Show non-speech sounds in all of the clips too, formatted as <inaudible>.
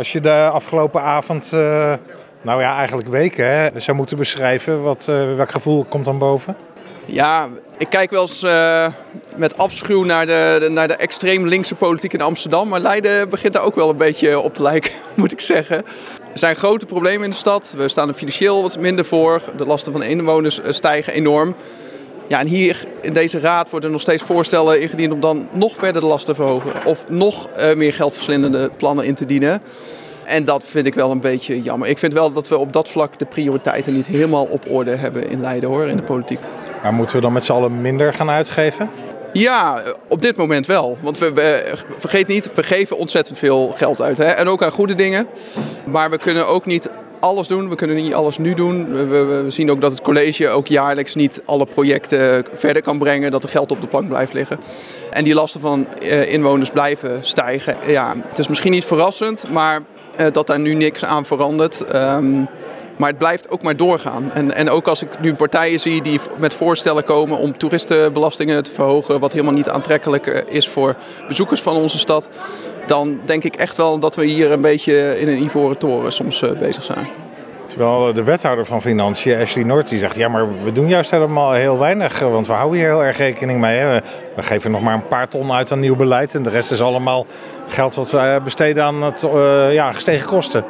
Als je de afgelopen avond, uh, nou ja, eigenlijk weken, hè, zou moeten beschrijven, wat, uh, welk gevoel komt dan boven? Ja, ik kijk wel eens uh, met afschuw naar de, de, naar de extreem linkse politiek in Amsterdam. Maar Leiden begint daar ook wel een beetje op te lijken, <laughs> moet ik zeggen. Er zijn grote problemen in de stad. We staan er financieel wat minder voor. De lasten van inwoners stijgen enorm. Ja, en hier in deze raad worden nog steeds voorstellen ingediend om dan nog verder de lasten te verhogen. Of nog uh, meer geldverslindende plannen in te dienen. En dat vind ik wel een beetje jammer. Ik vind wel dat we op dat vlak de prioriteiten niet helemaal op orde hebben in Leiden hoor, in de politiek. Maar moeten we dan met z'n allen minder gaan uitgeven? Ja, op dit moment wel. Want we, we, vergeet niet, we geven ontzettend veel geld uit. Hè? En ook aan goede dingen. Maar we kunnen ook niet alles doen. We kunnen niet alles nu doen. We, we, zien ook dat het college ook jaarlijks niet alle projecten verder kan brengen. Dat er geld op de plank blijft liggen. En die lasten van uh, inwoners blijven stijgen. Ja, het is misschien niet verrassend, maar uh, dat daar nu niks aan verandert. Um, maar het blijft ook maar doorgaan. En, en ook als ik nu partijen zie die met voorstellen komen om toeristenbelastingen te verhogen, wat helemaal niet aantrekkelijk is voor bezoekers van onze stad, dan denk ik echt wel dat we hier een beetje in een ivoren toren soms bezig zijn. Terwijl de wethouder van Financiën, Ashley Noord, die zegt... ja, maar we doen juist helemaal heel weinig, want we houden hier heel erg rekening mee. We geven nog maar een paar ton uit aan nieuw beleid... en de rest is allemaal geld wat we besteden aan het, ja, gestegen kosten.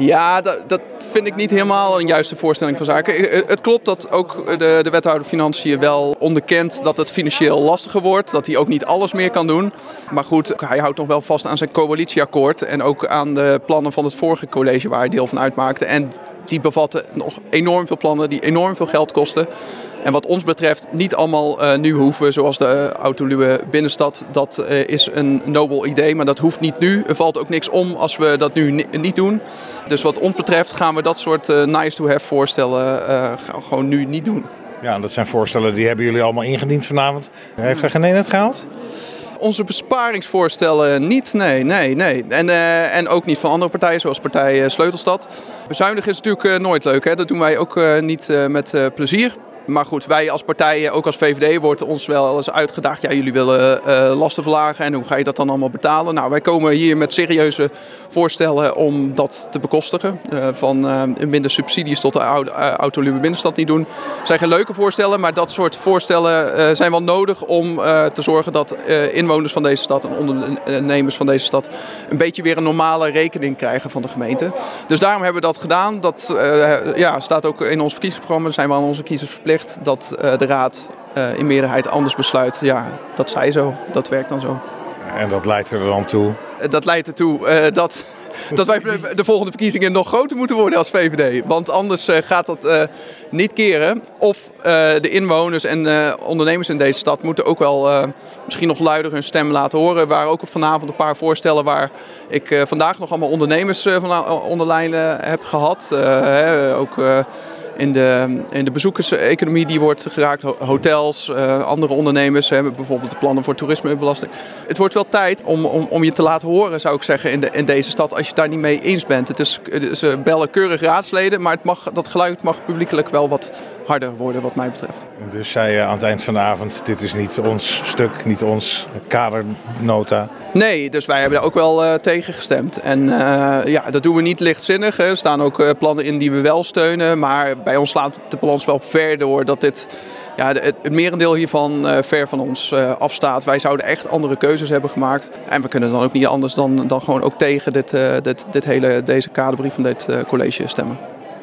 Ja, dat, dat, vind ik niet helemaal een juiste voorstelling van zaken. Het klopt dat ook de, de wethouder Financiën wel onderkent dat het financieel lastiger wordt. Dat hij ook niet alles meer kan doen. Maar goed, hij houdt nog wel vast aan zijn coalitieakkoord. En ook aan de plannen van het vorige college waar hij deel van uitmaakte. En die bevatten nog enorm veel plannen die enorm veel geld kosten. En wat ons betreft niet allemaal uh, nu hoeven, zoals de autoluwe binnenstad. Dat uh, is een nobel idee, maar dat hoeft niet nu. Er valt ook niks om als we dat nu niet doen. Dus wat ons betreft gaan we dat soort nice to have voorstellen gewoon nu niet doen. Ja, dat zijn voorstellen die hebben jullie allemaal ingediend vanavond. Heeft er geen een het gehaald? Onze besparingsvoorstellen niet, nee, nee, nee. En, uh, en ook niet van andere partijen, zoals partij Sleutelstad. Bezuinigen is natuurlijk uh, nooit leuk, hè? dat doen wij ook niet met plezier. Maar goed, wij als partijen, ook als VVD, wordt ons wel eens uitgedaagd. Ja, jullie willen uh, lasten verlagen en hoe ga je dat dan allemaal betalen? Nou, wij komen hier met serieuze voorstellen om dat te bekostigen. Uh, van uh, minder subsidies tot de autoluwe binnenstad niet doen. Het zijn geen leuke voorstellen, maar dat soort voorstellen zijn wel nodig om te zorgen dat inwoners van deze stad en ondernemers van deze stad een beetje weer een normale rekening krijgen van de gemeente. Dus daarom hebben we dat gedaan. Dat ja, staat ook in ons verkiezingsprogramma. zijn we aan onze kiezers verplicht dat uh, de raad uh, in meerderheid anders besluit. Ja, dat zij zo. Dat werkt dan zo. En dat leidt er dan toe? Dat leidt ertoe dat, <laughs> dat wij de volgende verkiezingen nog groter moeten worden als VVD. Want anders gaat dat niet keren. Of de inwoners en ondernemers in deze stad moeten ook wel misschien nog luider hun stem laten horen. Er waren ook vanavond een paar voorstellen waar ik vandaag nog allemaal ondernemers van onderlijn heb gehad. ook in de, in de bezoekerseconomie die wordt geraakt. Hotels, uh, andere ondernemers hebben bijvoorbeeld de plannen voor toerismebelasting. Het wordt wel tijd om, om, om je te laten horen, zou ik zeggen, in, de, in deze stad als je daar niet mee eens bent. Het is, is uh, bellen keurig raadsleden, maar het mag, dat geluid mag publiekelijk wel wat harder worden wat mij betreft. Dus zei je aan het eind van de avond, dit is niet ons stuk, niet ons kadernota? Nee, dus wij hebben daar ook wel uh, tegen gestemd. En uh, ja, dat doen we niet lichtzinnig. Hè. Er staan ook uh, plannen in die we wel steunen. Maar bij ons slaat de balans wel ver door dat dit ja, het, merendeel hiervan ver van ons afstaat. Wij zouden echt andere keuzes hebben gemaakt. En we kunnen dan ook niet anders dan, dan gewoon ook tegen dit, dit, dit hele, deze kaderbrief van dit college stemmen.